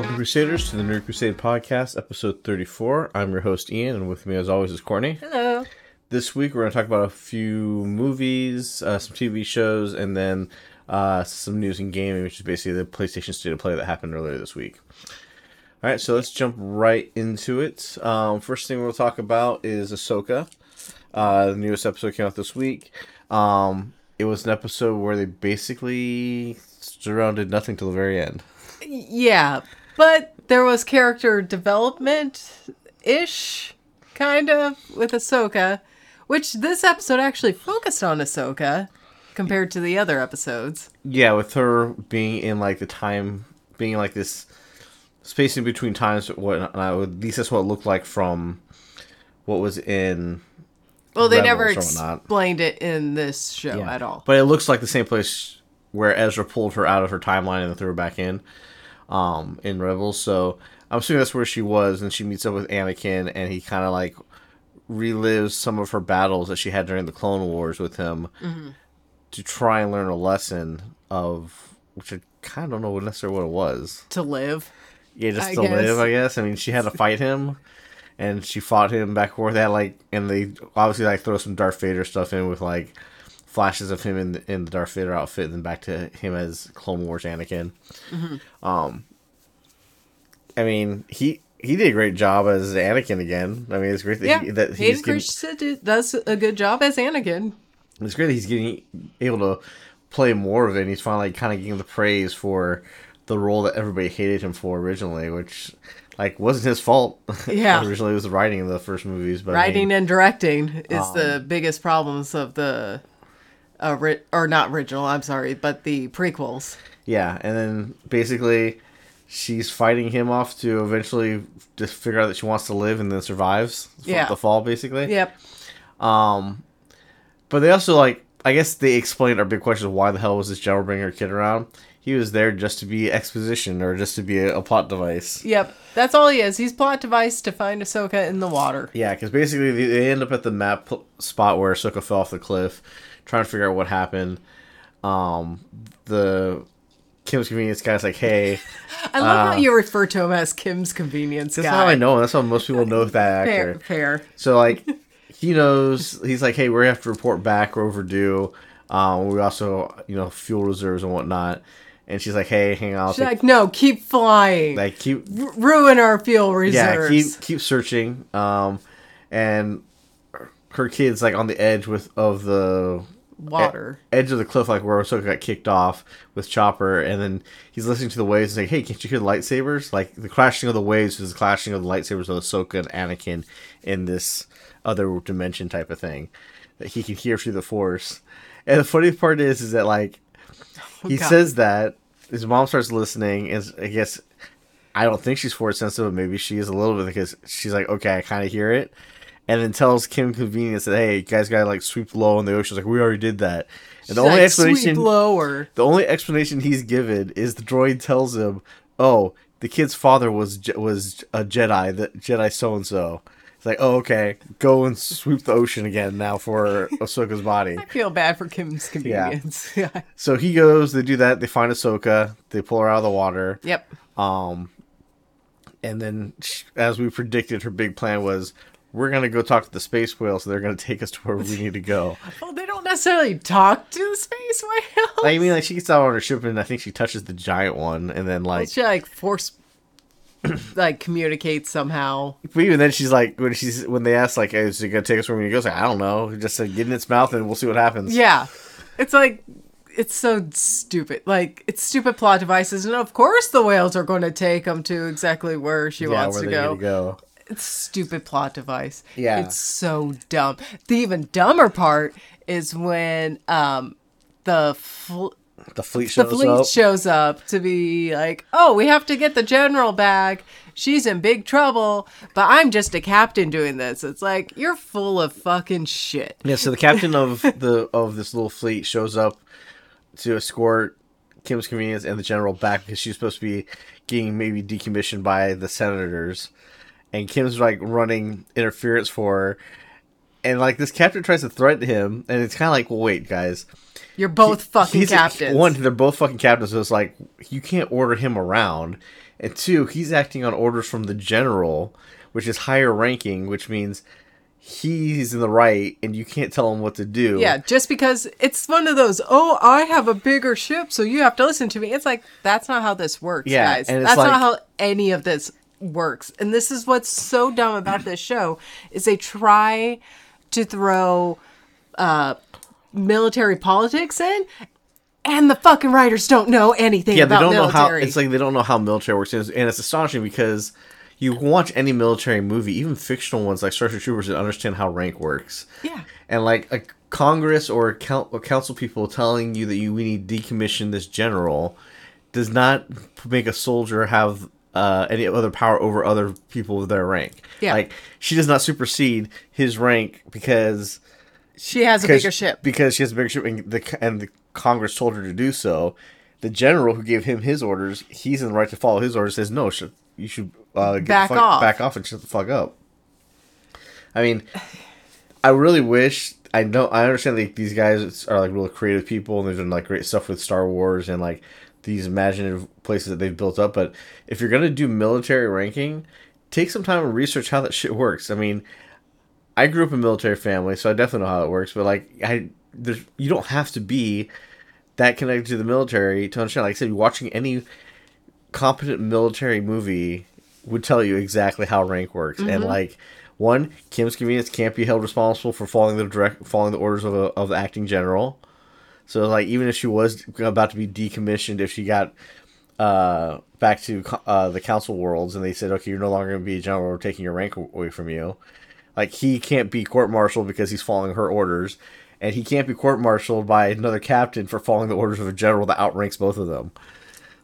Welcome, Crusaders, to the Nerd Crusade Podcast, episode 34. I'm your host, Ian, and with me, as always, is Courtney. Hello. This week, we're going to talk about a few movies, uh, some TV shows, and then uh, some news in gaming, which is basically the PlayStation State of Play that happened earlier this week. All right, so let's jump right into it. Um, first thing we'll talk about is Ahsoka. Uh, the newest episode came out this week. Um, it was an episode where they basically surrounded nothing till the very end. Yeah, but there was character development ish, kind of, with Ahsoka, which this episode actually focused on Ahsoka compared to the other episodes. Yeah, with her being in like the time, being like this space in between times. What uh, at least that's what it looked like from what was in. Well, they never Rebels whatnot. explained it in this show at all. But it looks like the same place where Ezra pulled her out of her timeline and then threw her back in, um, in Rebels. So I'm assuming that's where she was, and she meets up with Anakin, and he kind of like relives some of her battles that she had during the Clone Wars with him to try and learn a lesson of which I kind of don't know necessarily what it was. to live. Yeah, just I to guess. live, I guess. I mean, she had to fight him, and she fought him back and forth. That like, and they obviously like throw some Darth Vader stuff in with like flashes of him in the, in the Darth Vader outfit, and then back to him as Clone Wars Anakin. Mm-hmm. Um, I mean, he he did a great job as Anakin again. I mean, it's great that, Yeah, he, that he's Hayden getting, does a good job as Anakin. it's great that he's getting able to play more of it. And he's finally kind of getting the praise for the role that everybody hated him for originally, which like wasn't his fault. Yeah. originally it was the writing of the first movies, but I Writing mean, and directing is Um, the biggest problems of the, uh, ri- or not original. I'm sorry, but the prequels. yeah, and then basically she's fighting him off to eventually just figure out that she wants to live and then survives Yeah. the fall, basically. Yep. Um, but they also like I guess they explained our big question of why the hell was this general bringing her kid around? He was there just to be exposition or just to be a, a plot device. Yep, that's all he is. He's plot device to find Ahsoka in the water. Yeah, because basically they, they end up at the map pl- spot where Ahsoka fell off the cliff, trying to figure out what happened. Um, the Kim's convenience guy's like, "Hey, I love how you refer to him as Kim's convenience that's guy. how I know. him. That's how most people know that actor." fair. So like, he knows. He's like, "Hey, we're have to report back. We're overdue. Um, we also, you know, fuel reserves and whatnot." And she's like, "Hey, hang on, She's take- like, no, keep flying. like keep R- ruin our fuel reserves. yeah reserves. keep keep searching um and her kid's like on the edge with of the Water. edge of the cliff like where Ahsoka got kicked off with Chopper and then he's listening to the waves and like hey can't you hear the lightsabers like the crashing of the waves is the clashing of the lightsabers of Ahsoka and Anakin in this other dimension type of thing that he can hear through the force and the funny part is is that like oh, he God. says that his mom starts listening is I guess I don't think she's force sensitive, but maybe she is a little bit because she's like, okay, I kind of hear it, and then tells Kim Convenience that hey, you guys gotta like sweep low in the ocean. Like, we already did that, and She's the only like, explanation, Sweep lower. the only explanation he's given is the droid tells him, oh, the kid's father was Je- was a Jedi, the Jedi so and so. It's like, oh, okay, go and sweep the ocean again now for Ahsoka's body. I feel bad for Kim's convenience. Yeah. So he goes, they do that, they find Ahsoka, they pull her out of the water. yep. Um, and then, sh- as we predicted, her big plan was we're gonna go talk to the space whale, so they're gonna take us to where we need to go. Well, they don't necessarily talk to the space whale. I mean, like she gets out on her ship, and I think she touches the giant one, and then like, she like force, like communicate somehow. but even then, she's like, when she's when they ask like, "Is it gonna take us where we need to go?" She's like, I don't know. Just said, get in its mouth, and we'll see what happens. Yeah, it's like it's so stupid. Like it's stupid plot devices, and of course the whales are going to take them to exactly where she Yeah, wants where to go. need to go. It's stupid plot device. Yeah. It's so dumb. The even dumber part is when um the fl- The fleet the fleet up. shows up to be like, "Oh, we have to get the general back. She's in big trouble, but I'm just a captain doing this." It's like, "You're full of fucking shit." Yeah, so the captain of the of this little fleet shows up to escort Kim's convenience and the general back because she's supposed to be getting maybe decommissioned by the senators, and Kim's like running interference for her, and like this captain tries to threaten him, and it's kind of like, well, wait, guys, You're both fucking He's- captains. One, they're both fucking captains, so it's like you can't order him around. and two, he's acting on orders from the general, which is higher ranking, which means he's in the right, and you can't tell him what to do. Yeah, just because it's one of those, oh, I have a bigger ship, so you have to listen to me. It's like, that's not how this works, Yeah, guys. and That's like- not how any of this works. And this is what's so dumb about this show is they try to throw uh, military politics in, and the fucking writers don't know anything yeah, they about don't know how. It's like they don't know how military works, and it's, astonishing because you can watch any military movie, even fictional ones like Starship Troopers, and understand how rank works. yeah. and like a Congress or, coun- or council people telling you that you we need to decommission this general does not make a soldier have uh, any other power over other people of their rank. Yeah. like she does not supersede his rank because She has a bigger ship. because she has a bigger ship and the and the Congress told her to do so. The general who gave him his orders, he's in the right to follow his orders. Says no, should, you should uh, get Back fuck- off. back off, and shut the fuck up. I mean, I really wish I know I understand that these guys are like really creative people and they've done like great stuff with Star Wars and like these imaginative places that they've built up. But if you're gonna do military ranking, take some time and research how that shit works. I mean, I grew up in a military family, so I definitely know how it works. But like, I there's you don't have to be that connected to the military to understand. Like I said, watching any competent military movie would tell you exactly how rank works. And mm-hmm. like one, Kim's convenience can't be held responsible for following the direct following the orders of a, of the acting general. So like even if she was about to be decommissioned, if she got uh, back to uh, the council worlds and they said, okay, you're no longer going to be a general, we're taking your rank away from you. Like he can't be court-martialed because he's following her orders, and he can't be court-martialed by another captain for following the orders of a general that outranks both of them.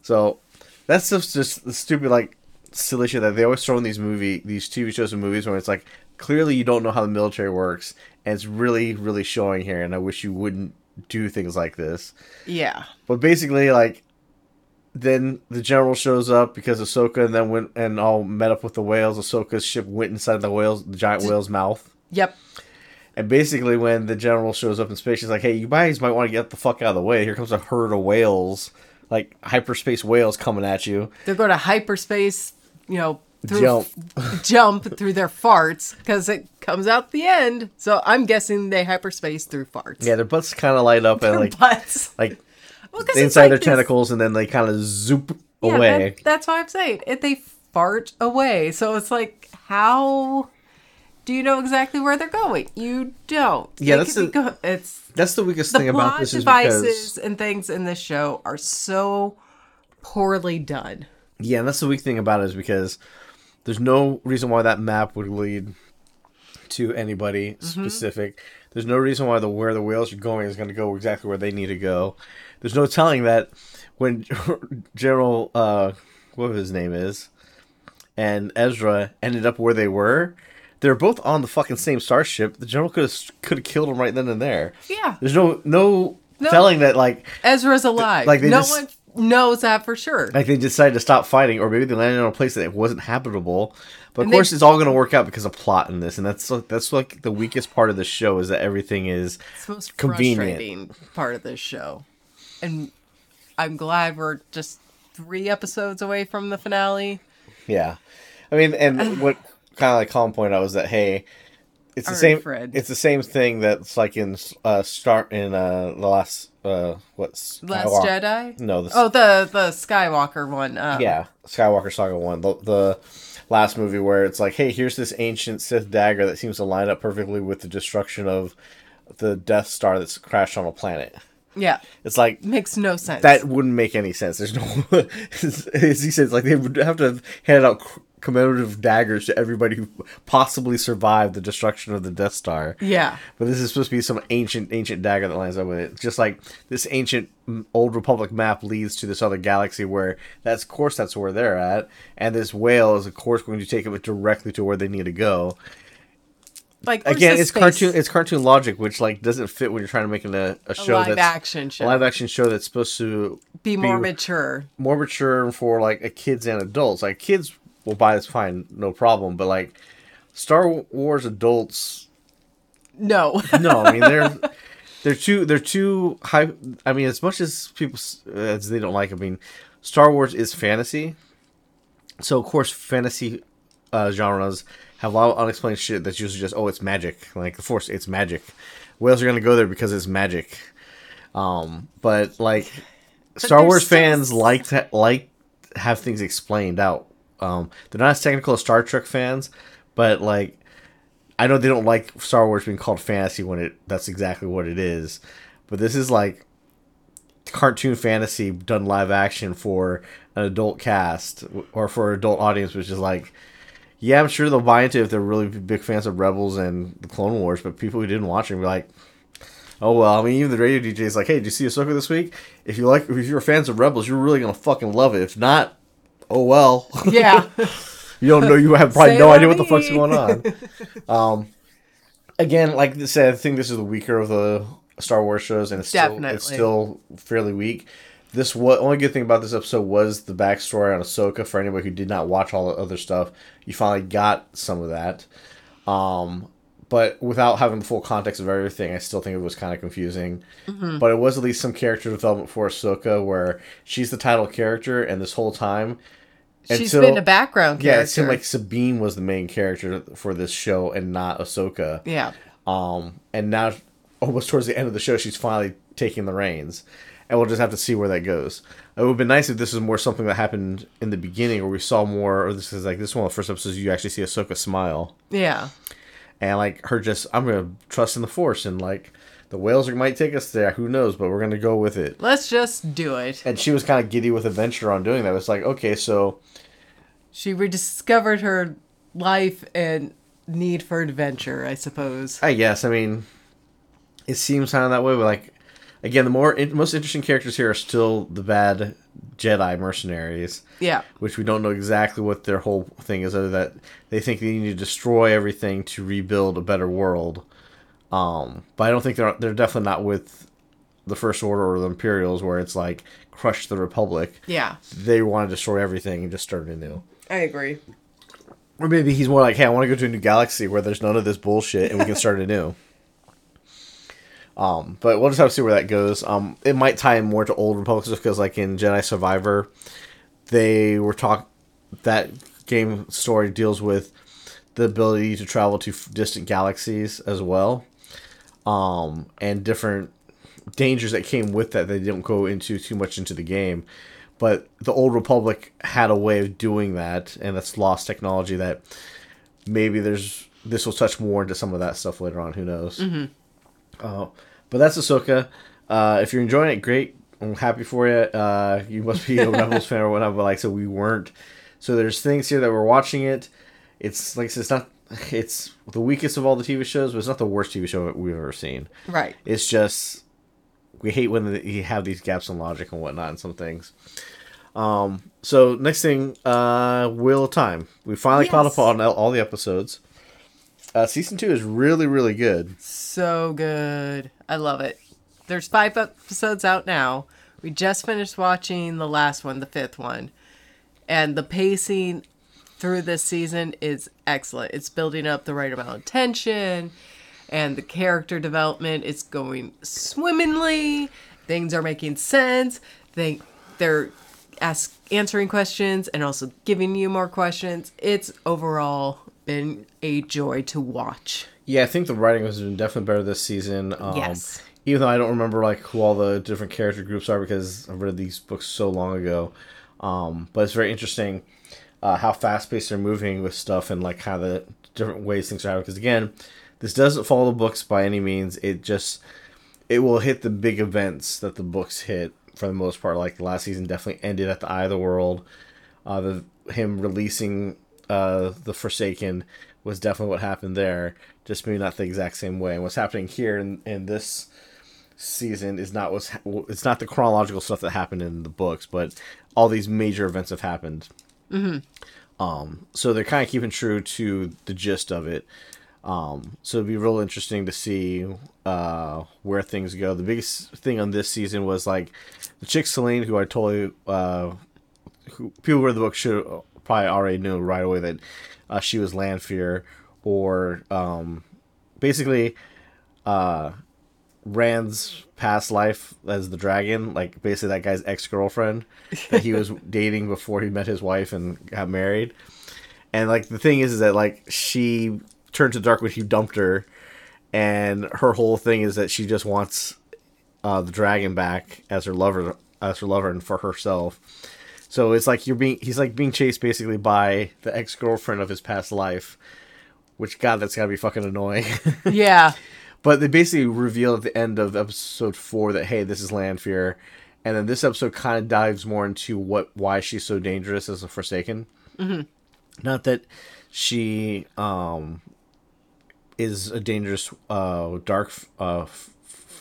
So that's just just the stupid like silly shit that they always throw in these movie these TV shows and movies where it's like clearly you don't know how the military works and it's really really showing here and I wish you wouldn't do things like this. Yeah. But basically like then the general shows up because Ahsoka and then went and all met up with the whales. Ahsoka's ship went inside the whales the giant whale's mouth. Yep. And basically, when the general shows up in space, she's like, "Hey, you guys might want to get the fuck out of the way. Here comes a herd of whales, like hyperspace whales, coming at you." They're going to hyperspace, you know, through, Jump. jump through their farts because it comes out the end. So I'm guessing they hyperspace through farts. Yeah, their butts kind of light up and like butts. like Well, inside like their this- tentacles, and then they kind of zoop Yeah, away. that- that's why I'm saying If They fart away. So it's like, how do you know exactly where they're going? You don't. Yeah, They that's the- go- it's That's the weakest the thing about this is devices because and things in this show are so poorly done. yeah, and that's the weak thing about it is because there's no reason why that map would lead to anybody Mm-hmm. specific. There's no reason why the where the whales are going is going to go exactly where they need to go. There's no telling that when General uh what his name is and Ezra ended up where they were. They're both on the fucking same starship. The general could have could have killed them right then and there. Yeah. There's no no, No. telling that like Ezra's alive. like they no just- one knows that for sure. like they decided to stop fighting, or maybe they landed on a place that wasn't habitable. But of And they- course, it's all going to work out because of plot in this, and that's like, that's like the weakest part of the show is that everything is It's the most convenient. part of this show. And I'm glad we're just three episodes away from the finale. Yeah, I mean, and what kind of like Colin pointed out was that hey, it's the same. Fred. It's the same thing that's like in uh start in uh the last uh what's Last Skywalker- Jedi? No, the Oh, the the Skywalker one. Um, yeah Skywalker Saga one the the last movie where it's like hey here's this ancient Sith dagger that seems to line up perfectly with the destruction of the Death Star that's crashed on a planet. Yeah. It's like Makes no sense. that wouldn't make any sense. There's no, as he says, like they would have to have handed out commemorative daggers to everybody who possibly survived the destruction of the Death Star. Yeah. But this is supposed to be some ancient, ancient dagger that lines up with it. Just like this ancient mm, old Republic map leads to this other galaxy where that's, of course, that's where they're at. And this whale is, of course, going to take it directly to where they need to go. Like Again, it's space- cartoon. It's cartoon logic, which like doesn't fit when you're trying to make a, a a show live that's action show. a live action show that's supposed to be more mature. more mature for like a kids and adults. Like kids will buy this fine, no problem. But like Star Wars adults, No. no. I mean they're they're too they're too high. I mean, as much as people as they don't like, I mean, Star Wars is fantasy, So of course, fantasy uh, genres have a lot of unexplained shit that's usually just oh, it's magic. Like the Force, it's magic. Whales are gonna go there because it's magic. Um, but like Star Wars still fans like to like have things explained out. Um, they're not as technical as Star Trek fans, but like I know they don't like Star Wars being called fantasy when it that's exactly what it is. But this is like cartoon fantasy done live action for an adult cast or for an adult audience, which is like, yeah, I'm sure they'll buy into it if they're really big fans of Rebels and the Clone Wars. But people who didn't watch it be like, oh well. I mean, even the radio DJ is like, hey, did you see Ahsoka this week? If you like, if you're fans of Rebels, you're really gonna fucking love it. If not, oh well. Yeah. you don't know. You have probably Say no idea what the fuck's going on. Um, again, like I said, I think this is the weaker of the Star Wars shows, and it's still it's still fairly weak. This what only good thing about this episode was the backstory on Ahsoka. For anybody who did not watch all the other stuff, you finally got some of that. Um, but without having the full context of everything, I still think it was kind of confusing. Mm-hmm. But it was at least some character development for Ahsoka, where she's the title character, and this whole time, She's until- been a background character. yeah, it seemed like Sabine was the main character for this show and not Ahsoka. yeah. Um, and now, almost towards the end of the show, she's finally taking the reins, and we'll just have to see where that goes. It would have been nice if this was more something that happened in the beginning, where we saw more. Or this is like this is one of the first episodes you actually see Ahsoka smile Yeah. and like her just I'm gonna trust in the Force and like the whales might take us there. Who knows? But we're gonna go with it. Let's just do it. And she was kind of giddy with adventure on doing that. It's like okay, so She rediscovered her life and need for adventure, I suppose. I guess. I mean, it seems kind of that way, but like, again, the more in, most interesting characters here are still the bad Jedi mercenaries, Yeah. which we don't know exactly what their whole thing is. Other that they think they need to destroy everything to rebuild a better world. Um, but I don't think they're they're definitely not with the First Order or the Imperials, where it's like crush the Republic. Yeah. They want to destroy everything and just start anew. I agree. Or maybe he's more like, hey, I want to go to a new galaxy where there's none of this bullshit and we can start anew. Um, but we'll just have to see where that goes. Um, it might tie in more to old Republic just because, like in Jedi Survivor, they were talk that game story deals with the ability to travel to f- distant galaxies as well, um, and different dangers that came with that. They don't go into too much into the game, but the old Republic had a way of doing that, and that's lost technology that maybe there's this will touch more into some of that stuff later on. Who knows? Uh, but that's Ahsoka. Uh, if you're enjoying it, great. I'm happy for you. Uh, you must be a Rebels fan or whatever. But like, so we weren't. So there's things here that we're watching it. It's like it's not. It's the weakest of all the TV shows, but it's not the worst TV show we've ever seen. Right. It's just we hate when the, you have these gaps in logic and whatnot and some things. Um. So next thing, uh, Wheel of Time. We finally caught up on all- all the episodes. Uh, season two is really, really good. So good. I love it. There's five episodes out now. We just finished watching the last one, the fifth one. And the pacing through this season is excellent. It's building up the right amount of tension and the character development is going swimmingly. Things are making sense. They they're ask answering questions and also giving you more questions. It's overall been a joy to watch. Yeah, I think the writing has been definitely better this season. Um, Yes. Even though I don't remember like who all the different character groups are because I've read these books so long ago. Um, but it's very interesting uh, how fast paced they're moving with stuff and like how the different ways things are happening. Because again, this doesn't follow the books by any means. It just it will hit the big events that the books hit for the most part. Like the last season definitely ended at the Eye of the World. Uh, the him releasing uh, the Forsaken was definitely what happened there. Just maybe not the exact same way. And what's happening here in, in this season is not what's ha- it's not the chronological stuff that happened in the books, but all these major events have happened. Mm-hmm. Um, so they're kind of keeping true to the gist of it. Um, so it'd be real interesting to see uh, where things go. The biggest thing on this season was like the chick Selene, who I totally uh, who people read the book should probably already knew right away that uh, she was Lanfear, or um, basically uh, Rand's past life as the dragon, like basically that guy's ex girlfriend that he was dating before he met his wife and got married. And like the thing is, is that like she turned to dark when he dumped her, and her whole thing is that she just wants uh, the dragon back as her lover, as her lover, and for herself. So it's like you're being he's like being chased basically by the ex girlfriend of his past life, which God that's gotta be fucking annoying. Yeah. But they basically reveal at the end of episode four that hey, this is Lanfear, and then this episode kind of dives more into what why she's so dangerous as a Forsaken. Mm-hmm. Not that she um is a dangerous uh dark uh, f-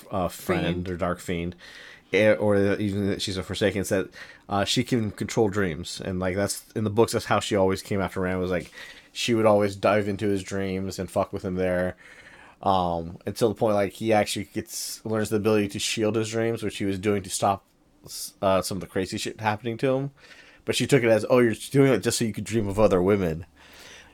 uh friend Fiend. or dark fiend, eh, or even that she's a Forsaken. It's that uh, she can control dreams, and like that's in the books. That's how she always came after Rand. Was like she would always dive into his dreams and fuck with him there um, until the point like he actually gets learns the ability to shield his dreams, which he was doing to stop uh, some of the crazy shit happening to him. But she took it as, oh, you're doing it just so you could dream of other women.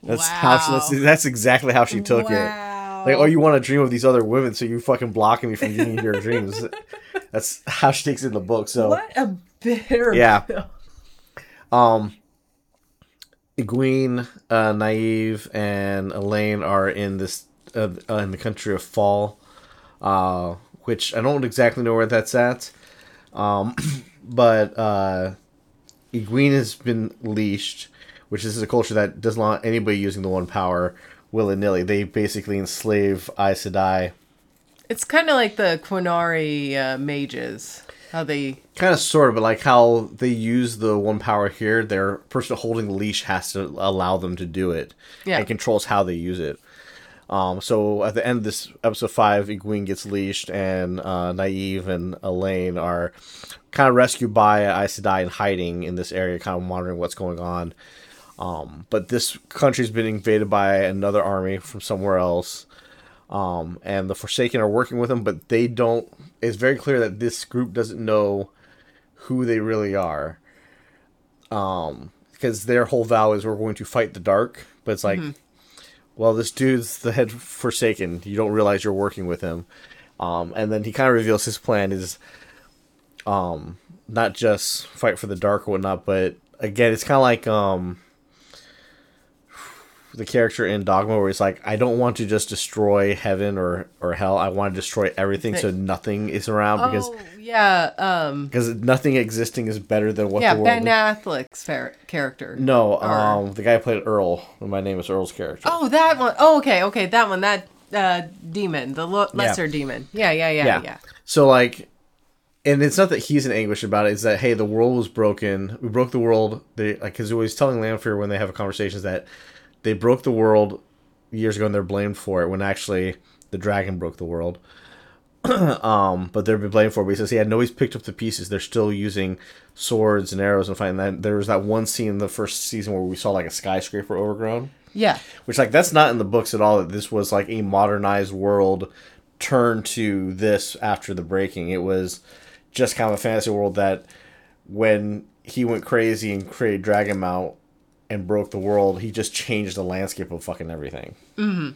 That's how she, that's, that's exactly how she took Wow. it. Like, oh, you want to dream of these other women, so you fucking blocking me from getting your dreams. That's how she takes it in the book. So What a bitter. Yeah. Um, Egwene, uh, Nynaeve, and Elayne are in this uh, in the country of Falme, uh, which I don't exactly know where that's at. Um, but uh, Egwene has been leashed, which is a culture that doesn't want anybody using the One Power willy nilly. They basically enslave Aes Sedai. It's kind of like the Qunari uh, mages. How they. Kind of, sort of, but like how they use the one power here, their person holding the leash has to allow them to do it, Yeah. and controls how they use it. Um, so at the end of this episode five, Egwene gets leashed, and uh, Nynaeve and Elayne are kind of rescued by Aes Sedai and hiding in this area, kind of monitoring what's going on. Um, but this country's been invaded by another army from somewhere else. Um, and the Forsaken are working with them, but they don't. It's very clear that this group doesn't know who they really are. Um, because their whole vow is we're going to fight the dark, but it's like, well, this dude's the head Forsaken. You don't realize you're working with him. Um, and then he kind of reveals his plan is, um, not just fight for the dark or whatnot, but again, it's kind of like um the character in Dogma where he's like, I don't want to just destroy heaven or or hell. I want to destroy everything so nothing is around because Oh yeah, um, because nothing existing is better than what yeah. the world. Ben Affleck's fer- character. no, Or- um, the guy who played Earl. My name is Earl's character. Oh, that one. Oh, okay, okay, that one. That uh, demon, the lo- lesser demon. Yeah, yeah, yeah, yeah. yeah. So like, and it's not that he's in anguish about it. It's that hey, the world was broken. We broke the world. They like because he was telling Lanfear when they have a conversation is that they broke the world years ago and they're blamed for it when actually the dragon broke the world. um, but they're blamed for it. But he yeah, nobody's picked up the pieces. They're still using swords and arrows and fighting. That there was that one scene in the first season where we saw like a skyscraper overgrown. Yeah. Which like that's not in the books at all. That this was like a modernized world turned to this after the breaking. It was just kind of a fantasy world that when he went crazy and created Dragon Mount and broke the world, he just changed the landscape of fucking everything. Mm-hmm.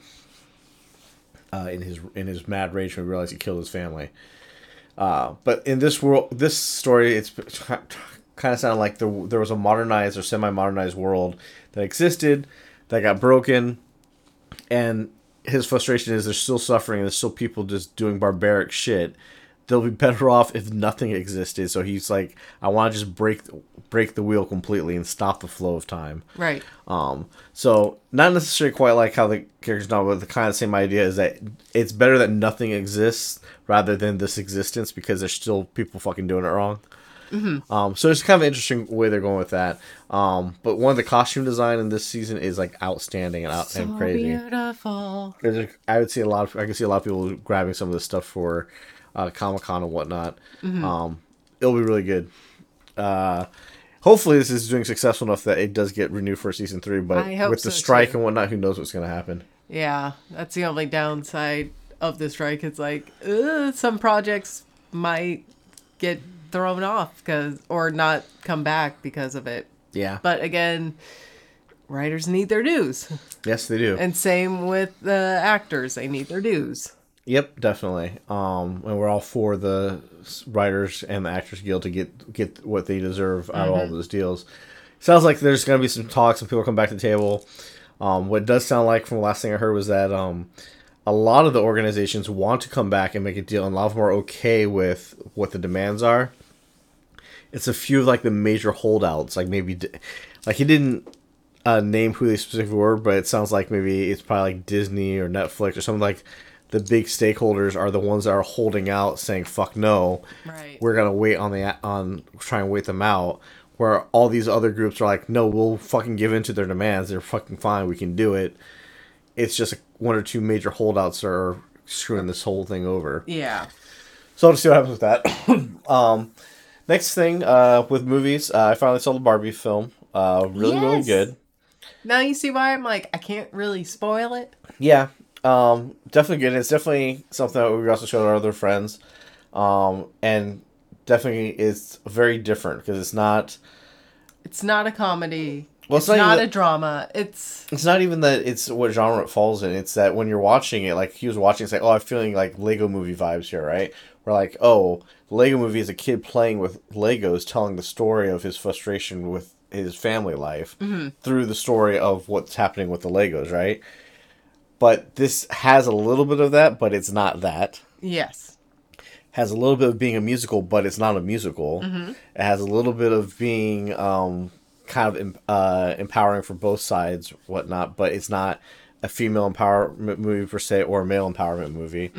Uh, in his in his mad rage when he realized he killed his family. Uh, but in this world, this story, it's kind of sounded like the, there was a modernized or semi-modernized world that existed that got broken, and his frustration is there's still suffering and there's still people just doing barbaric shit. They'll be better off if nothing existed. So he's like, I want to just break break the wheel completely and stop the flow of time. Right. Um, so not necessarily quite like how the characters know, but the kind of same idea is that it's better that nothing exists rather than this existence because there's still people fucking doing it wrong. Um, so it's kind of an interesting way they're going with that. Um, but one of the costume design in this season is like outstanding and out and So crazy. beautiful. There's a- I would see a lot of I can see a lot of people grabbing some of this stuff for uh, Comic Con and whatnot. Mm-hmm. Um, it'll be really good. Uh, hopefully, this is doing successful enough that it does get renewed for season three. But with the strike too. and whatnot, who knows what's going to happen? Yeah, that's the only downside of the strike. It's like uh, some projects might get thrown off because or not come back because of it. Yeah. But again, writers need their dues, yes, they do. and same with the actors; they need their dues. Yep, definitely. Um, and we're all for the writers and the actors guild to get get what they deserve out of all those deals. Sounds like there's going to be some talks and people come back to the table. Um, what it does sound like from the last thing I heard was that um, a lot of the organizations want to come back and make a deal, and a lot of them are okay with what the demands are. It's a few of like the major holdouts, like maybe, like he didn't uh, name who they specifically were, but it sounds like maybe it's probably like Disney or Netflix or something like the big stakeholders are the ones that are holding out, saying "fuck no." Right. We're gonna wait on the on try and wait them out. Where all these other groups are like, "No, we'll fucking give in to their demands. They're fucking fine. We can do it." It's just one or two major holdouts are screwing this whole thing over. Yeah. So I'll just see what happens with that. um, next thing uh, with movies, uh, I finally saw the Barbie film. Uh, really, really good. Now you see why I'm like I can't really spoil it. Yeah, um, definitely good. It's definitely something that we also showed our other friends, um, and definitely it's very different because it's not. It's not a comedy. Well, it's it's not not, a drama. It's It's not even that it's what genre it falls in. It's that when you're watching it, like he was watching, it's like, oh, I'm feeling like Lego movie vibes here, right? We're like, oh, Lego movie is a kid playing with Legos, telling the story of his frustration with his family life through the story of what's happening with the Legos, right? But this has a little bit of that, but it's not that. yes. Has a little bit of being a musical, but it's not a musical. It has a little bit of being um, kind of uh, empowering for both sides, whatnot, but it's not a female empowerment movie per se or a male empowerment movie.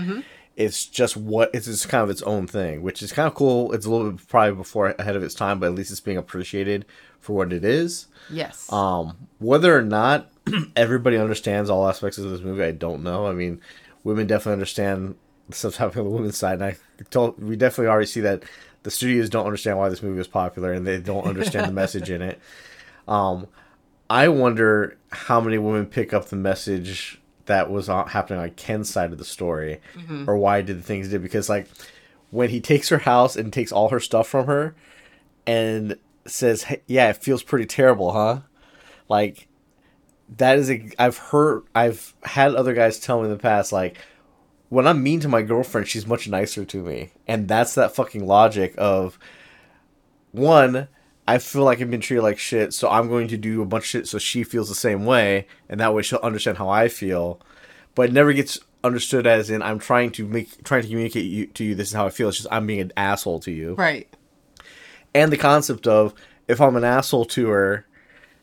It's just what it's just kind of its own thing, which is kind of cool. It's a little bit probably before ahead of its time, but at least it's being appreciated for what it is. Yes. Um, whether or not everybody understands all aspects of this movie, I don't know. I mean, women definitely understand stuff happening on the women's side, and I told we definitely already see that the studios don't understand why this movie was popular, and they don't understand the message in it. Um, I wonder how many women pick up the message that was happening on Ken's side of the story, or why did the things did because like when he takes her house and takes all her stuff from her, and says, hey, "Yeah, it feels pretty terrible, huh?" Like that is a I've heard I've had other guys tell me in the past like when I'm mean to my girlfriend, she's much nicer to me. And that's that fucking logic of one, I feel like I've been treated like shit, so I'm going to do a bunch of shit so she feels the same way, and that way she'll understand how I feel. But it never gets understood as in I'm trying to make trying to communicate you, to you this is how I feel. It's just I'm being an asshole to you right. and the concept of if I'm an asshole to her,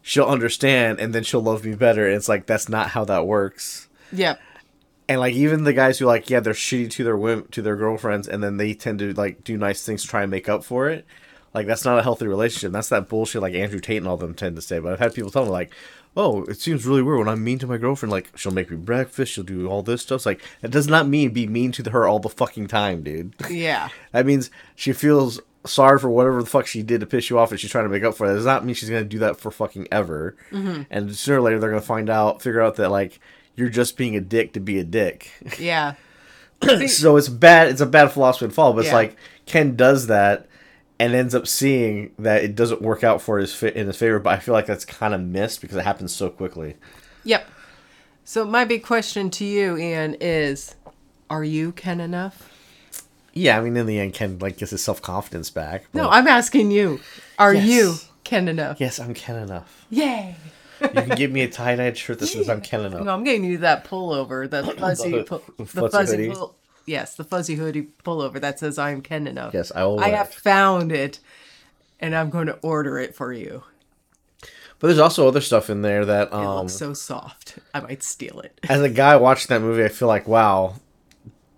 she'll understand and then she'll love me better. And it's like that's not how that works. Yep. And like even the guys who like yeah they're shitty to their women to their girlfriends and then they tend to like do nice things to try and make up for it. Like that's not a healthy relationship. That's that bullshit like Andrew Tate and all them tend to say. But I've had people tell me like, oh, it seems really weird when I'm mean to my girlfriend. Like she'll make me breakfast, she'll do all this stuff. It's like that does not mean be mean to her all the fucking time, dude. Yeah. That means she feels sorry for whatever the fuck she did to piss you off and she's trying to make up for it. That does not mean she's going to do that for fucking ever. Mm-hmm. And sooner or later, they're going to find out, figure out that, like, you're just being a dick to be a dick. Yeah. so it's bad. It's a bad philosophy to follow, but it's like Ken does that and ends up seeing that it doesn't work out for his fi- in his favor. But I feel like that's kind of missed because it happens so quickly. Yep. So my big question to you, Ian, is are you Ken enough? Yeah, I mean, in the end, Ken like gets his self confidence back. No, I'm asking you. Are Yes. you Ken enough? yes, I'm Ken enough. Yay. You can give me a tie dyed shirt that says I'm Ken enough. No, I'm getting you that pullover, the fuzzy, The pu- the fuzzy pull- yes, the fuzzy hoodie pullover that says I'm Ken enough. Yes, I will. I have it. found it, and I'm going to order it for you. But there's also other stuff in there that It um looks so soft. I might steal it. as a guy watching that movie, I feel like wow,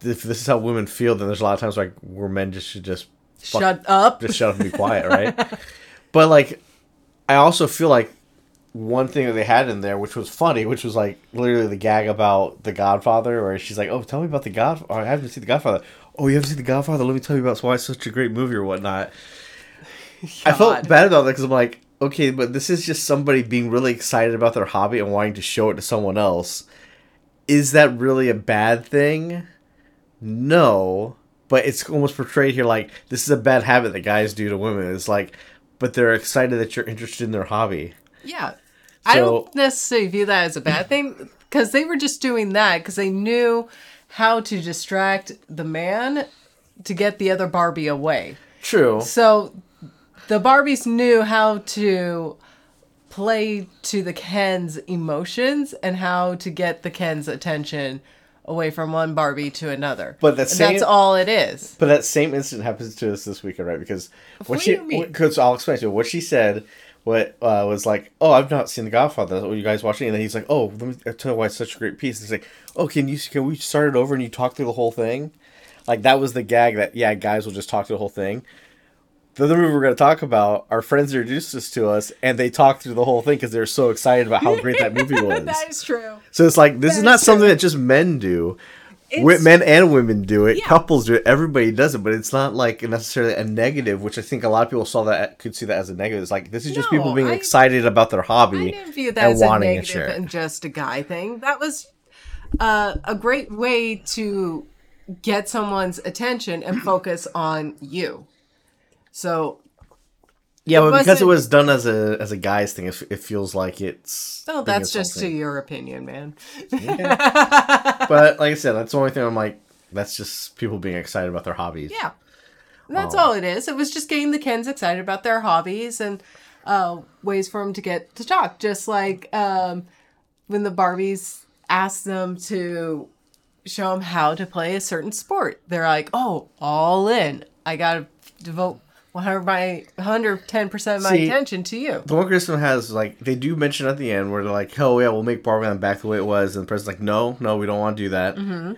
if this is how women feel, then there's a lot of times like where men just should just fuck- Shut up. just shut up and be quiet, right? but like, I also feel like one thing that they had in there, which was funny, which was like literally the gag about the Godfather, where she's like, "Oh, tell me about the Godfather. Oh, I haven't seen the Godfather. Oh, you haven't seen the Godfather? Let me tell you about why it's such a great movie or whatnot." I felt bad about that because I'm like, okay, but this is just somebody being really excited about their hobby and wanting to show it to someone else. Is that really a bad thing? No, but it's almost portrayed here like this is a bad habit that guys do to women. It's like, but they're excited that you're interested in their hobby. Yeah. I don't necessarily view that as a bad thing because they were just doing that because they knew how to distract the man to get the other Barbie away. True. So the Barbies knew how to play to the Ken's emotions and how to get the Ken's attention away from one Barbie to another. But that same- that's all it is. But that same incident happens to us this weekend, right? Because what, What she, because I'll explain to you what she said. What uh, was like? Oh, I've not seen The Godfather. Are you guys watching? And then he's like, Oh, let me tell you why it's such a great piece. He's like, Oh, can you can we start it over and you talk through the whole thing? Like that was the gag that yeah, guys will just talk through the whole thing. The other movie we're going to talk about, our friends introduced this to us, and they talked through the whole thing because they're so excited about how great that movie was. that is true. So it's like this is not is something true. that just men do. It's- men and women do it. Yeah. Couples do it. Everybody does it, but it's not like necessarily a negative. Which I think a lot of people saw that could see that as a negative. It's like this is just No, people being I- excited about their I hobby didn't view that and as a wanting to negative share. it. and just a guy thing. That was uh, a great way to get someone's attention and focus on you. So, Yeah, but because it wasn't- done as a as a guy's thing, it, it feels like it's. oh, that's just to your opinion, man. But like I said, that's the only thing I'm like. That's just people being excited about their hobbies. Yeah. And that's Oh. all it is. It was just getting the Kens excited about their hobbies and uh, ways for them to get to talk. Just like um, when the Barbies asked them to show them how to play a certain sport. They're like, oh, all in. I got to devote 100 my 110% of my See, attention to you. The one Christmas has like they do mention at the end where they're like, "Oh yeah, we'll make Barbie Land back the way it was," and the president's like, "No, no, we don't want to do that." Mm-hmm.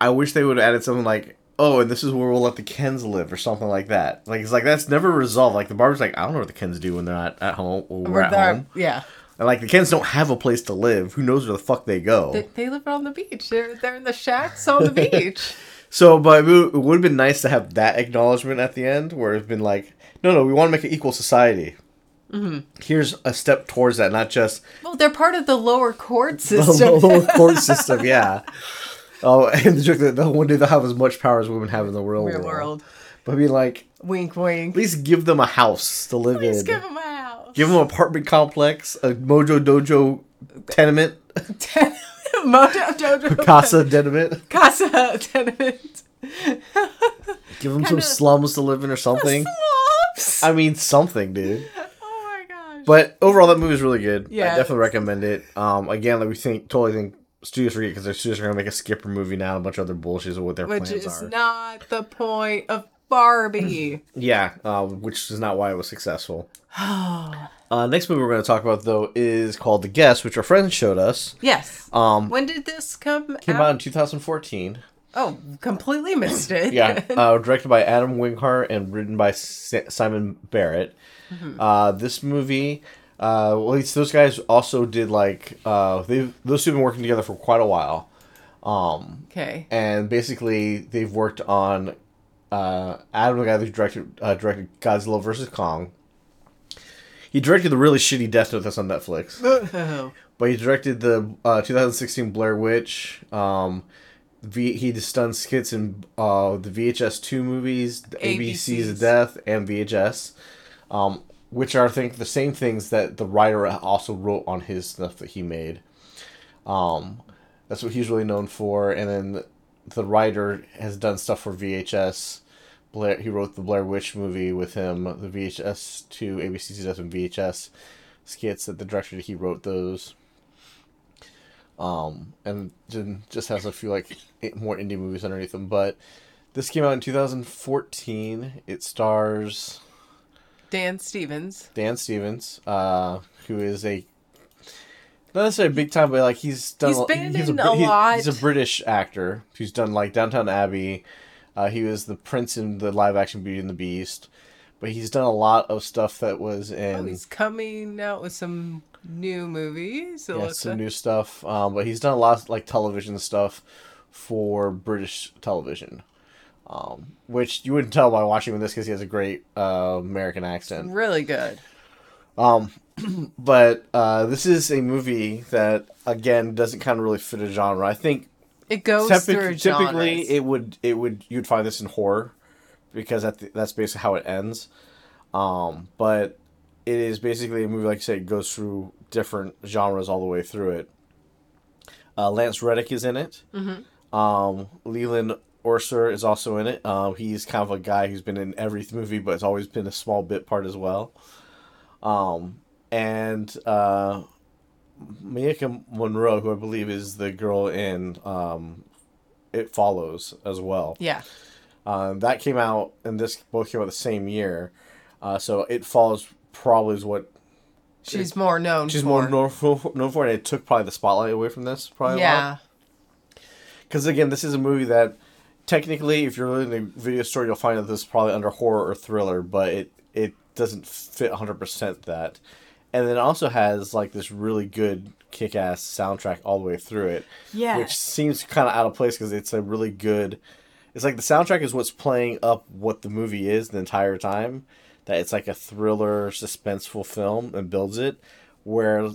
I wish they would have added something like, "Oh, and this is where we'll let the Kens live" or something like that. Like it's like that's never resolved. Like the barber's like, "I don't know what the Kens do when they're not at home or we're at home," Yeah. and like the Kens don't have a place to live. Who knows where the fuck they go? They, they live on the beach. They're, they're in the shacks on the beach. So, but it would have been nice to have that acknowledgement at the end, where it's been like, no, no, we want to make an equal society. Mm-hmm. Here's a step towards that, not just Well, they're part of the lower court system. the lower court system. Yeah. Oh, and the joke that one day they'll have as much power as women have in the real, Real world. world. But I mean, like, Wink, wink. at least give them a house to live Please in. give them a house. Give them an apartment complex, a Mojo Dojo tenement, Mojo Dojo casa tenement. Casa tenement. Give them some slums to live in or something. Slumps. I mean, something, dude. oh my gosh. But overall, that movie is really good. Yeah, I definitely recommend it. Um, again, like we think, totally think studios forget because their studios are gonna make a Skipper movie now, and a bunch of other bullshit of what their Which plans is are. not the point of Barbie. yeah, uh, which is not why it was successful. uh, next movie we're going to talk about though is called The Guest, which our friends showed us. yes. Um, When did this come, came out? out in 2014. Oh, completely missed it. Yeah, uh, directed by Adam Wingard and written by Si- Simon Barrett. Uh, this movie, uh, well, at least those guys also did like uh, they those two have been working together for quite a while. Um, okay. and basically they've worked on uh, Adam, the guy who directed uh, directed Godzilla vs Kong. He directed the really shitty Death Note that's on Netflix, Oh, but he directed the uh, 2016 Blair Witch. Um, v- he just done skits in uh, the VHS two movies, the ABC's ABCs. of Death, and VHS, um, which are I think the same things that the writer also wrote on his stuff that he made. Um, that's what he's really known for. And then the writer has done stuff for VHS. Blair, he wrote the Blair Witch movie with him, the VHS two ABC's and VHS skits that the director he wrote those. Um, and then just has a few like more indie movies underneath them. But this came out in 2014. It stars Dan Stevens. Dan Stevens, uh, who is a not necessarily big time, but like he's done. He's been he's in a he- lot. He's a British actor who's done like Downton Abbey. Uh, he was the prince in the live action Beauty and the Beast, but he's done a lot of stuff that was in. Oh, he's coming out with some new movies. Yeah, some like. new stuff. Um, but he's done a lot of, like television stuff for British television. Um, which you wouldn't tell by watching him this because he has a great uh, American accent. really good. But uh, this is a movie that again doesn't kind of really fit a genre. I think It goes typic- through typically genres. it would it would you'd find this in horror because that that's basically how it ends. Um, but it is basically a movie like I said it goes through different genres all the way through it. Uh, Lance Reddick is in it. Um, Leland Orser is also in it. Um, he's kind of a guy who's been in every movie, but it's always been a small bit part as well. Um, and uh, Maika Monroe, who I believe is the girl in um, It Follows as well. Yeah. Um, that came out, and this both came out the same year. Uh, so It Follows probably is what She's more known she's for. more known for, known for, and it took probably the spotlight away from this. Probably Yeah. Because again, this is a movie that technically, if you're in the video store, you'll find that this is probably under horror or thriller, but it it doesn't fit 100% that. And then it also has like this really good kick-ass soundtrack all the way through it, Yeah. which seems kind of out of place because it's a really good. It's like the soundtrack is what's playing up what the movie is the entire time. That it's like a thriller, suspenseful film and builds it, where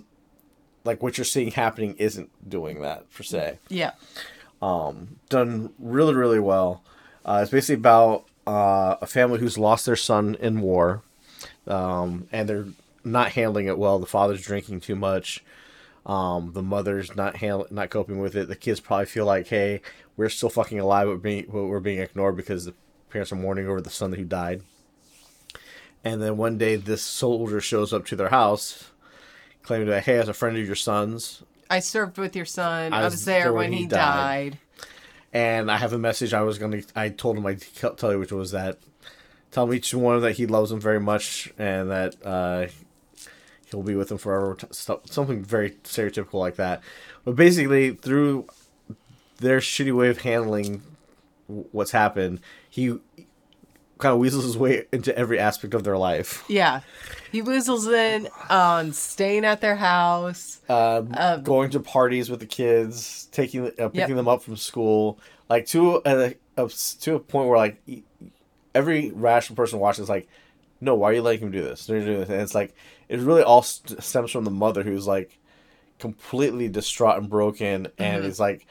like what you're seeing happening isn't doing that per se yeah. done really really well. Uh, it's basically about uh, a family who's lost their son in war, um, and they're not handling it well. The father's drinking too much. Um, the mother's not handle- not coping with it. The kids probably feel like, hey, we're still fucking alive, but being we're being ignored because the parents are mourning over the son who died. And then one day, this soldier shows up to their house, claiming that, hey, as a friend of your son's, I served with your son. I I was, was there when he died. and I have a message I was gonna. I told him I'd tell you, which was that tell each one that he loves him very much and that uh, he'll be with them forever. Something very stereotypical like that. But basically, through their shitty way of handling what's happened, he kind of weasels his way into every aspect of their life. Yeah. He whistles in on staying at their house. um, Um, going to parties with the kids, taking uh, picking Yep. them up from school, like to a, a to a point where like every rational person watches like, no, why are you letting him do this? They're doing this, and it's like it really all st- stems from the mother who's like completely distraught and broken, and is like,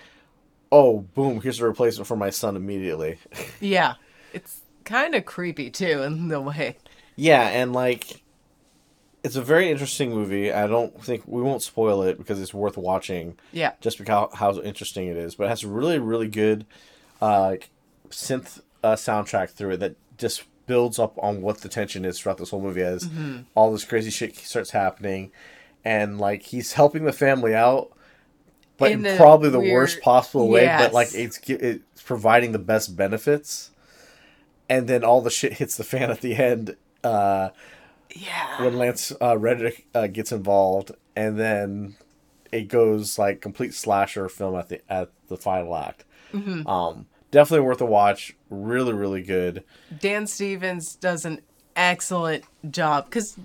oh, boom, here's a replacement for my son immediately. Yeah. It's kind of creepy too in the way. Yeah, and like it's a very interesting movie. I don't think we won't spoil it because it's worth watching. Yeah. just because how interesting it is. But it has a really, really good uh, synth uh, soundtrack through it that just builds up on what the tension is throughout this whole movie as Mm-hmm. all this crazy shit starts happening, and like he's helping the family out. But In in the probably the weird- worst possible way, but like it's it's providing the best benefits, and then all the shit hits the fan at the end. Uh, Yeah. when Lance uh, Reddick uh, gets involved, and then it goes like complete slasher film at the at the final act. Mm-hmm. Um, definitely worth a watch. Really, really good. Dan Stevens does an excellent job because,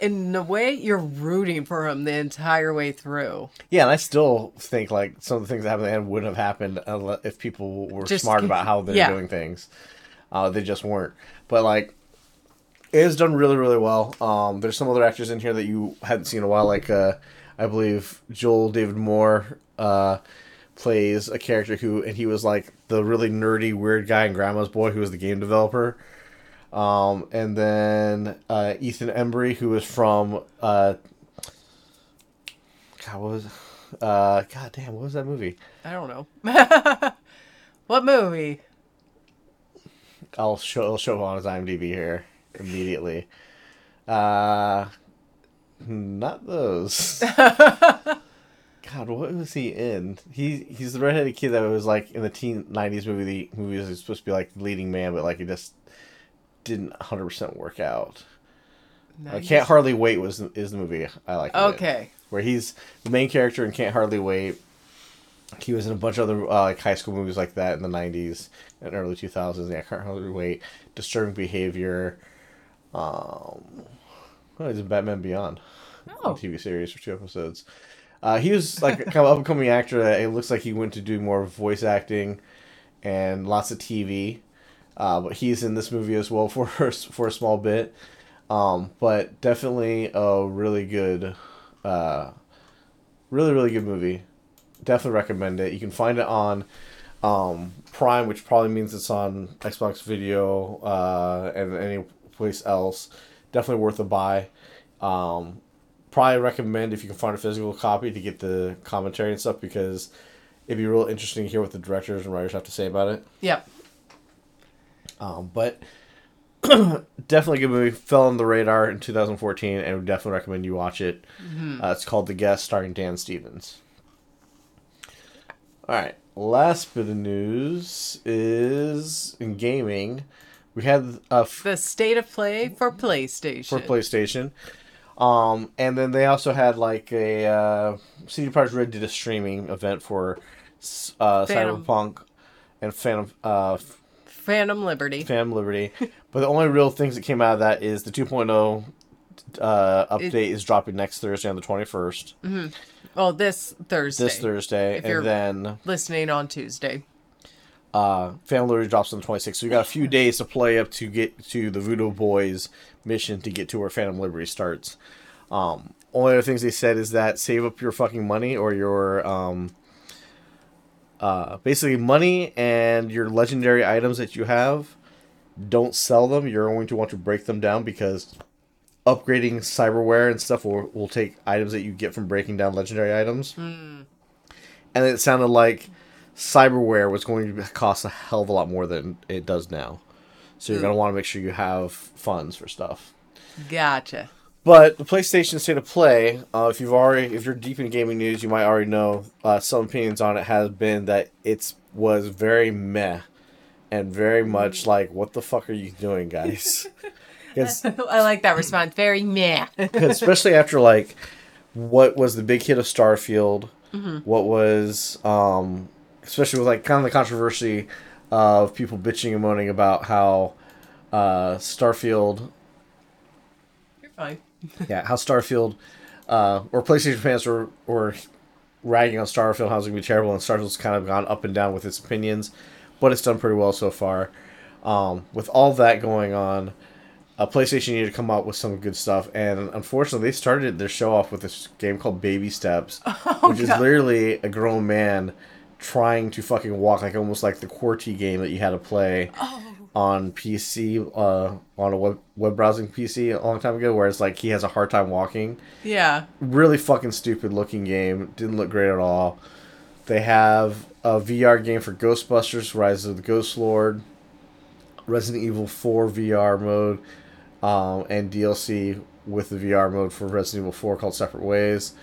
in a way, you're rooting for him the entire way through. Yeah, and I still think like some of the things that happened at the end wouldn't have happened unless, if people were Just smart about how they're yeah. doing things. Uh, they just weren't. But like, it is done really, really well. Um, there's some other actors in here that you hadn't seen in a while, like uh, I believe Joel David Moore uh, plays a character who, and he was like the really nerdy, weird guy in Grandma's Boy, who was the game developer. Um, and then uh, Ethan Embry, who is from uh, God, what was uh, God damn, what was that movie? I don't know. what movie? I'll show I'll show on his IMDb here immediately. Uh, not those. God, what was he in? He he's the redheaded kid that was like in the teen '90s movie. The movie was supposed to be like the leading man, but like it just didn't 100 percent work out. I can't hardly wait was is the movie I like. him in, Okay. where he's the main character and can't hardly wait. He was in a bunch of other uh, like high school movies like that in the '90s and early 2000s. Yeah, can't hardly wait. Disturbing behavior. Um, oh, he's in Batman Beyond, Oh. TV series for two episodes. Uh, he was like kind of up and coming actor. It looks like he went to do more voice acting and lots of TV. Uh, but he's in this movie as well for for a small bit. Um, but definitely a really good, uh, really really good movie. Definitely recommend it. You can find it on um, Prime, which probably means it's on Xbox Video uh, and any place else. Definitely worth a buy. Um, probably recommend if you can find a physical copy to get the commentary and stuff because it'd be real interesting to hear what the directors and writers have to say about it. Yep. Um, but definitely a good movie. Fell on the radar in 2014, and would definitely recommend you watch it. Uh, it's called The Guest, starring Dan Stevens. All right, last bit of news is in gaming. We had a f- The state of play for PlayStation. for PlayStation. Um, and then they also had like a uh, CD Projekt Red did a streaming event for uh, Cyberpunk and Phantom uh, Phantom Liberty. Phantom Liberty. but the only real things that came out of that is the 2.0 uh, update is dropping next Thursday on the 21st. oh, this Thursday. This Thursday, If and then Listening on Tuesday. uh, Phantom Liberty drops on the 26th. So you got a few days to play up to get to the Voodoo Boys mission to get to where Phantom Liberty starts. Um, only other things they said is that save up your fucking money or your um, uh, basically money and your legendary items that you have. Don't sell them. You're going to want to break them down because upgrading cyberware and stuff will, will take items that you get from breaking down legendary items. And it sounded like cyberware was going to cost a hell of a lot more than it does now. So you're going to want to make sure you have funds for stuff. Gotcha. But the PlayStation State of Play, uh, if you've already, if you're deep in gaming news, you might already know uh, some opinions on it has been that it's was very meh, and very much like, what the fuck are you doing, guys? I like that response. Very meh. especially after like what was the big hit of Starfield, what was um, especially with like kind of the controversy of people bitching and moaning about how uh, Starfield You're fine. yeah, how Starfield, uh, or PlayStation fans were, were ragging on Starfield, how it's going to be terrible, and Starfield's kind of gone up and down with its opinions, but it's done pretty well so far. Um, with all that going on, uh, PlayStation needed to come up with some good stuff, and unfortunately, they started their show off with this game called Baby Steps, which is literally a grown man trying to fucking walk, like almost like the QWOP game that you had to play on PC, uh, on a web, web browsing PC a long time ago, where it's like he has a hard time walking. Yeah. Really fucking stupid looking game. Didn't look great at all. They have a VR game for Ghostbusters: Rise of the Ghost Lord, Resident Evil 4 VR mode, um, and DLC with the VR mode for Resident Evil 4 called Separate Ways.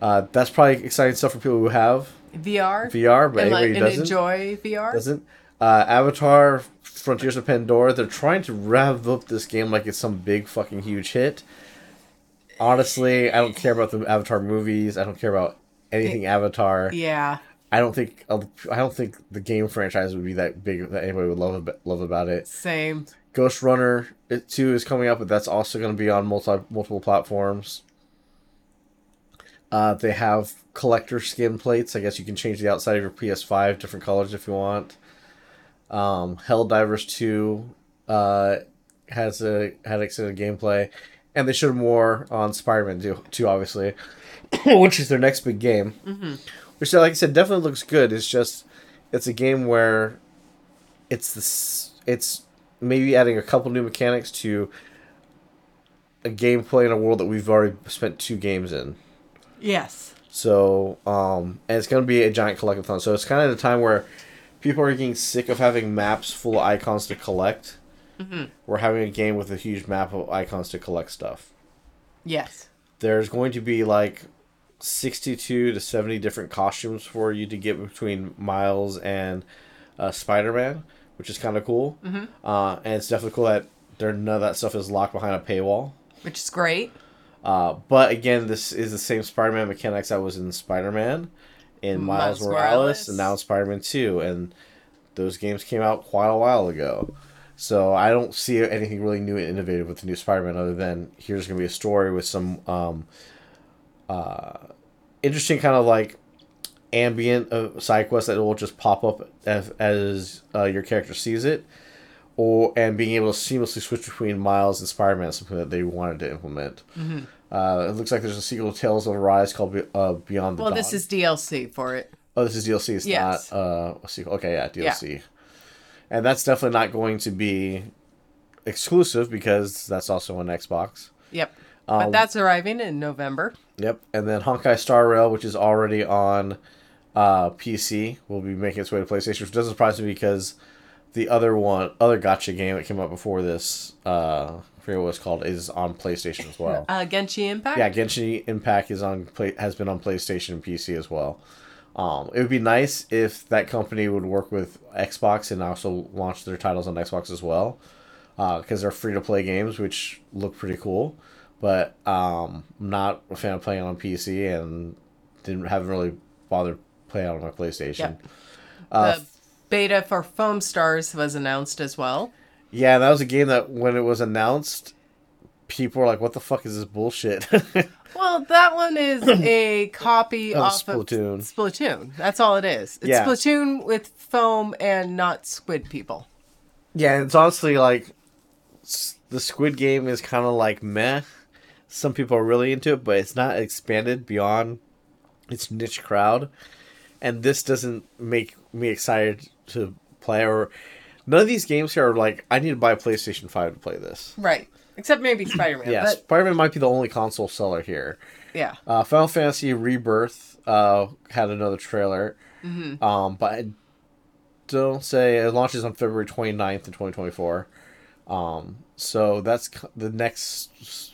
Uh, that's probably exciting stuff for people who have VR. VR, but and, like, anybody and doesn't enjoy VR. doesn't. Uh, Avatar: Frontiers of Pandora. They're trying to rev up this game like it's some big fucking huge hit. Honestly, I don't care about the Avatar movies. I don't care about anything Avatar. Yeah. I don't think I don't think the game franchise would be that big that anybody would love love about it. Same. Ghost Runner it two is coming up, but that's also going to be on multi multiple platforms. Uh, they have collector skin plates. I guess you can change the outside of your PS5 different colors if you want. Um, Helldivers two uh, has a had extended gameplay, and they showed more on Spider-Man two, two obviously, which is their next big game. Mm-hmm. Which, like I said, definitely looks good. It's just it's a game where it's this it's maybe adding a couple new mechanics to a gameplay in a world that we've already spent two games in. Yes. So, um, and it's going to be a giant collectathon. So it's kind of the time where people are getting sick of having maps full of icons to collect. Mm-hmm. We're having a game with a huge map of icons to collect stuff. Yes. There's going to be like 62 to 70 different costumes for you to get between Miles and uh, Spider Man, which is kind of cool. Mm-hmm. Uh, and it's definitely cool that there none of that stuff is locked behind a paywall. Which is great. Uh, but again, this is the same Spider-Man mechanics that was in Spider-Man, in Miles, Miles Morales, Morales. and now Spider-Man Two, and those games came out quite a while ago. So I don't see anything really new and innovative with the new Spider-Man, other than here's going to be a story with some um, uh, interesting kind of like ambient uh, side quests that will just pop up as, as uh, your character sees it, or and being able to seamlessly switch between Miles and Spider-Man is something that they wanted to implement. Mm-hmm. Uh, it looks like there's a sequel to Tales of Arise called Be- uh, Beyond the Well, Dawn. this is DLC for it. oh, this is DLC. It's Yes. not uh, a sequel. Okay, yeah, DLC. And that's definitely not going to be exclusive because that's also on Xbox. Yep. Um, but that's arriving in November. Yep, and then Honkai Star Rail, which is already on uh, PC will be making its way to PlayStation, which doesn't surprise me because the other one, other gacha game that came out before this, uh, I forget what it's called, is on PlayStation as well. Uh, Genshin Impact. Yeah, Genshin Impact is on play has been on PlayStation and PC as well. Um, it would be nice if that company would work with Xbox and also launch their titles on Xbox as well, because they're free to play games, which look pretty cool. But um, I'm not a fan of playing on PC and didn't haven't really bothered playing on my PlayStation. Yep. Uh, the beta for Foam Stars was announced as well. yeah, that was a game that when it was announced, people were like, "What the fuck is this bullshit?" Well, that one is a copy Of off Splatoon. of Splatoon. That's all it is. It's Yeah. Splatoon with foam and not squid people. Yeah, it's honestly like the Squid Game is kind of like meh. Some people are really into it, but it's not expanded beyond its niche crowd. And this doesn't make me excited to play. Or none of these games here are like I need to buy a PlayStation Five to play this. Right. Except maybe Spider Man. Yeah, But Spider Man might be the only console seller here. yeah. Uh, Final Fantasy Rebirth uh, had another trailer, Mm-hmm. um, but I don't say it launches on February 29th in 2024. Um, so that's the next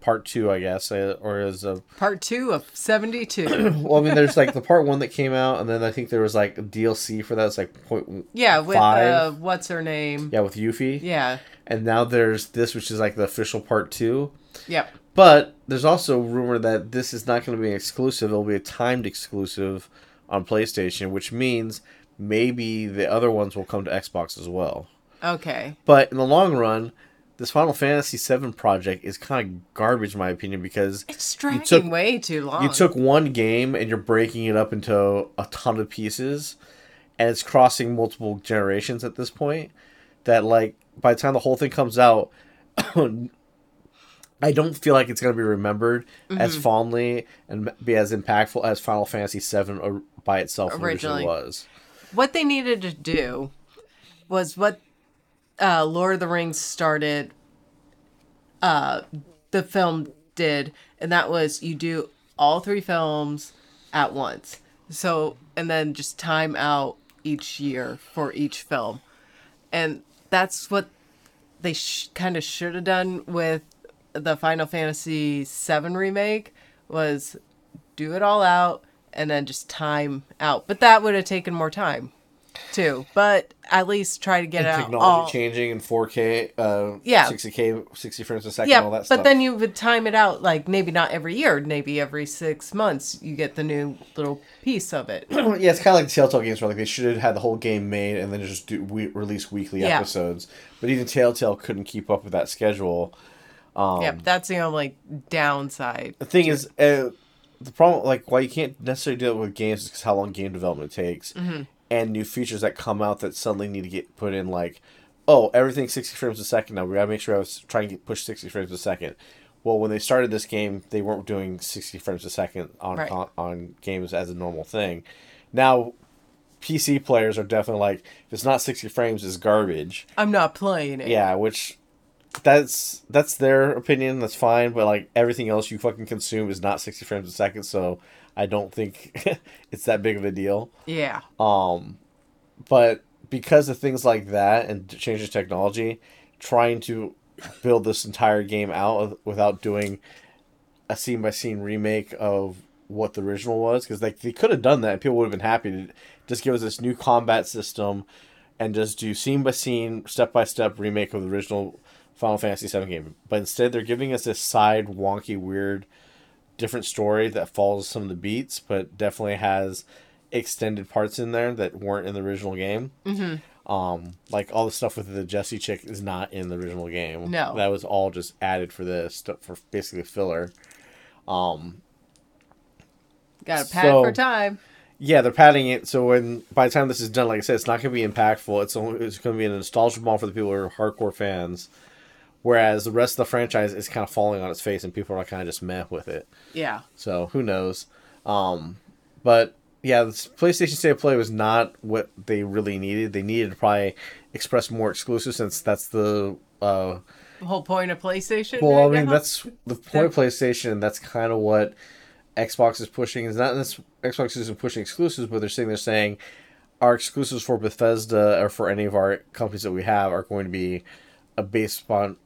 part two, I guess, uh, or is a Part two of 72. well, I mean, there's like the part one that came out, and then I think there was like a DLC for that. It's like point yeah, with uh, what's her name? yeah with Yuffie, Yeah. and now there's this, which is like the official part two. Yep. But there's also rumor that this is not going to be an exclusive. It'll be a timed exclusive on PlayStation, which means maybe the other ones will come to Xbox as well. Okay. But in the long run, this Final Fantasy VII project is kind of garbage, in my opinion, because It's dragging took- way too long. you took one game and you're breaking it up into a ton of pieces, and it's crossing multiple generations at this point. That like by the time the whole thing comes out, I don't feel like it's going to be remembered Mm-hmm. as fondly and be as impactful as Final Fantasy VII by itself originally Originally. was. what they needed to do was what uh, Lord of the Rings started. Uh, the film did, and that was you do all three films at once. So and then just time out each year for each film, and that's what they sh- kind of should have done with the Final Fantasy VII remake was do it all out and then just time out. But that would have taken more time too. But at least try to get it out Technology all. changing in 4K, uh, Yeah. 60K, 60 frames a second, Yeah, all that but stuff. But then you would time it out like maybe not every year, maybe every six months you get the new little piece of it. yeah, it's kind of like the Telltale games where like they should have had the whole game made and then just do we- release weekly Yeah. episodes. But even Telltale couldn't keep up with that schedule. Um, yeah, that's the only downside. The thing is, uh, the problem, like, why you can't necessarily do it with games is because how long game development takes, Mm-hmm. And new features that come out that suddenly need to get put in, like, oh, everything's sixty frames a second now. We gotta make sure I was trying to push sixty frames a second. Well, when they started this game, they weren't doing sixty frames a second on Right. on, on games as a normal thing. Now, PC players are definitely like, if it's not sixty frames, it's garbage. I'm not playing it. Yeah, which that's that's their opinion. That's fine, but like everything else you fucking consume is not sixty frames a second, so I don't think it's that big of a deal. Yeah. Um, but because of things like that and changes technology, trying to build this entire game out without doing a scene by scene remake of what the original was, because like they could have done that and people would have been happy to just give us this new combat system and just do scene by scene, step by step remake of the original Final Fantasy VII game. But instead, they're giving us this side, wonky, weird, different story that follows some of the beats, but definitely has extended parts in there that weren't in the original game. Mm-hmm. Um, like all the stuff with the Jessie chick is not in the original game. No. that was all just added for this for basically filler. Um, Got a pad So- for time. yeah, they're padding it so when by the time this is done, like I said, it's not going to be impactful. It's only it's going to be a nostalgia bomb for the people who are hardcore fans. Whereas the rest of the franchise is kind of falling on its face, and people are kind of just meh with it. Yeah. So who knows? Um, but yeah, this PlayStation State of Play was not what they really needed. They needed to probably express more exclusive since that's the uh, The whole point of PlayStation. well, I mean now? that's the point of PlayStation, and that's kind of what Xbox is pushing. Is not this Xbox isn't pushing exclusives, but they're saying they're saying our exclusives for Bethesda or for any of our companies that we have are going to be a based on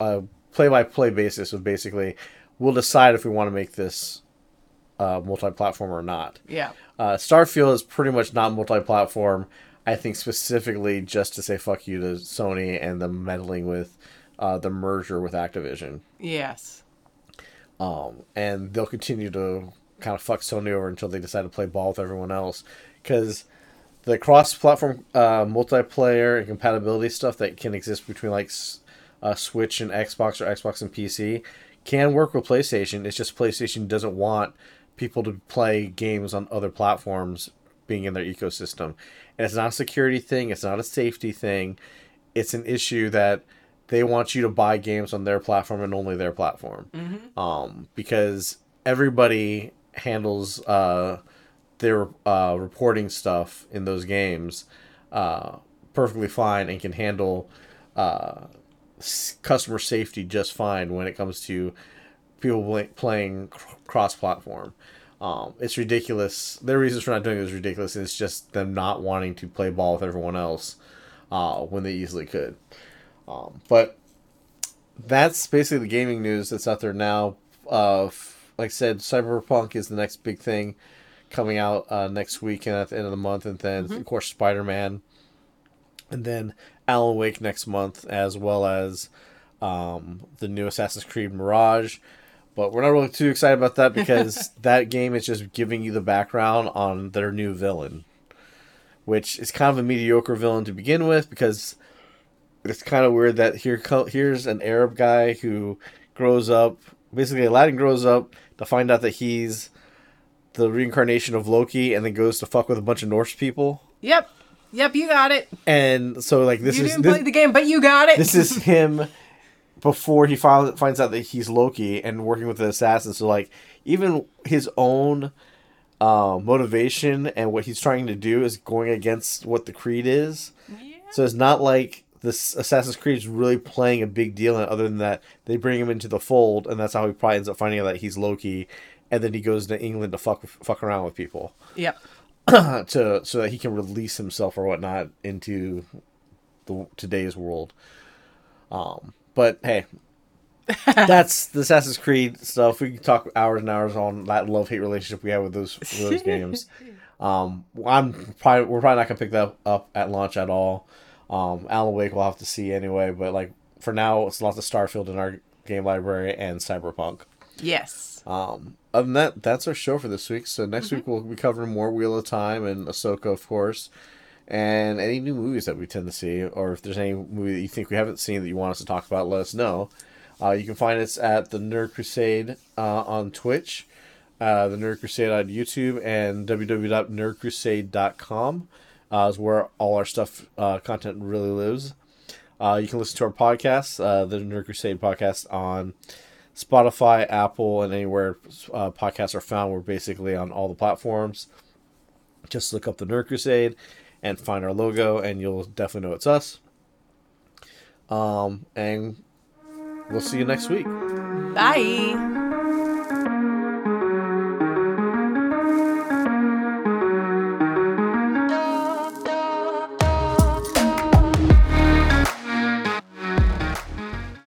a play-by-play basis of basically we'll decide if we want to make this uh, multi-platform or not. Yeah. Uh, Starfield is pretty much not multi-platform. I think specifically just to say fuck you to Sony and the meddling with uh, the merger with Activision. Yes. Um, and they'll continue to kind of fuck Sony over until they decide to play ball with everyone else. Because the cross-platform uh, multiplayer and compatibility stuff that can exist between like uh, Switch and Xbox or Xbox and PC can work with PlayStation. It's just PlayStation doesn't want people to play games on other platforms being in their ecosystem. And it's not a security thing, it's not a safety thing. It's an issue that they want you to buy games on their platform and only their platform. Mm-hmm. Um, because everybody handles uh, their uh, reporting stuff in those games uh, perfectly fine and can handle uh, customer safety just fine when it comes to people playing cross-platform. Um, it's ridiculous. Their reasons for not doing it is ridiculous. And it's just them not wanting to play ball with everyone else uh, when they easily could. Um, but that's basically the gaming news that's out there now. Uh, like I said, Cyberpunk is the next big thing coming out uh, next week and at the end of the month, and then of course Spider Man, and then Alan Wake next month, as well as um, the new Assassin's Creed Mirage. But we're not really too excited about that because that game is just giving you the background on their new villain, which is kind of a mediocre villain to begin with because it's kind of weird that here co- here's an Arab guy who grows up. Basically, Aladdin grows up to find out that he's the reincarnation of Loki, and then goes to fuck with a bunch of Norse people. Yep. Yep, you got it. And so, like, this you is didn't this, play the game, but you got it. this is him before he finds finds out that he's Loki and working with the assassins. So, like, even his own uh, motivation and what he's trying to do is going against what the creed is. Yeah. So it's not like this Assassin's Creed is really playing a big deal in it, other than that they bring him into the fold, and that's how he probably ends up finding out that he's Loki, and then he goes to England to fuck fuck around with people, Yep. to so that he can release himself or whatnot into the today's world. Um, but hey, that's the Assassin's Creed stuff. We can talk hours and hours on that love hate relationship we have with those with those games. Um, I'm probably we're probably not gonna pick that up at launch at all. Um, Alan Wake we'll have to see anyway, but like for now, it's lots of Starfield in our game library and Cyberpunk. Yes. Um, other than that, that's our show for this week. So next week we'll be covering more Wheel of Time and Ahsoka, of course, and any new movies that we tend to see, or if there's any movie that you think we haven't seen that you want us to talk about, let us know. Uh, you can find us at the Nerd Crusade uh, on Twitch, uh, the Nerd Crusade on YouTube, and www.nerdcrusade.com uh, is where all our stuff, uh, content really lives. Uh, you can listen to our podcast, uh, the Nerd Crusade podcast, on Spotify, Apple, and anywhere uh, podcasts are found. We're basically on all the platforms. Just look up the Nerd Crusade and find our logo, and you'll definitely know it's us. Um, and we'll see you next week. Bye.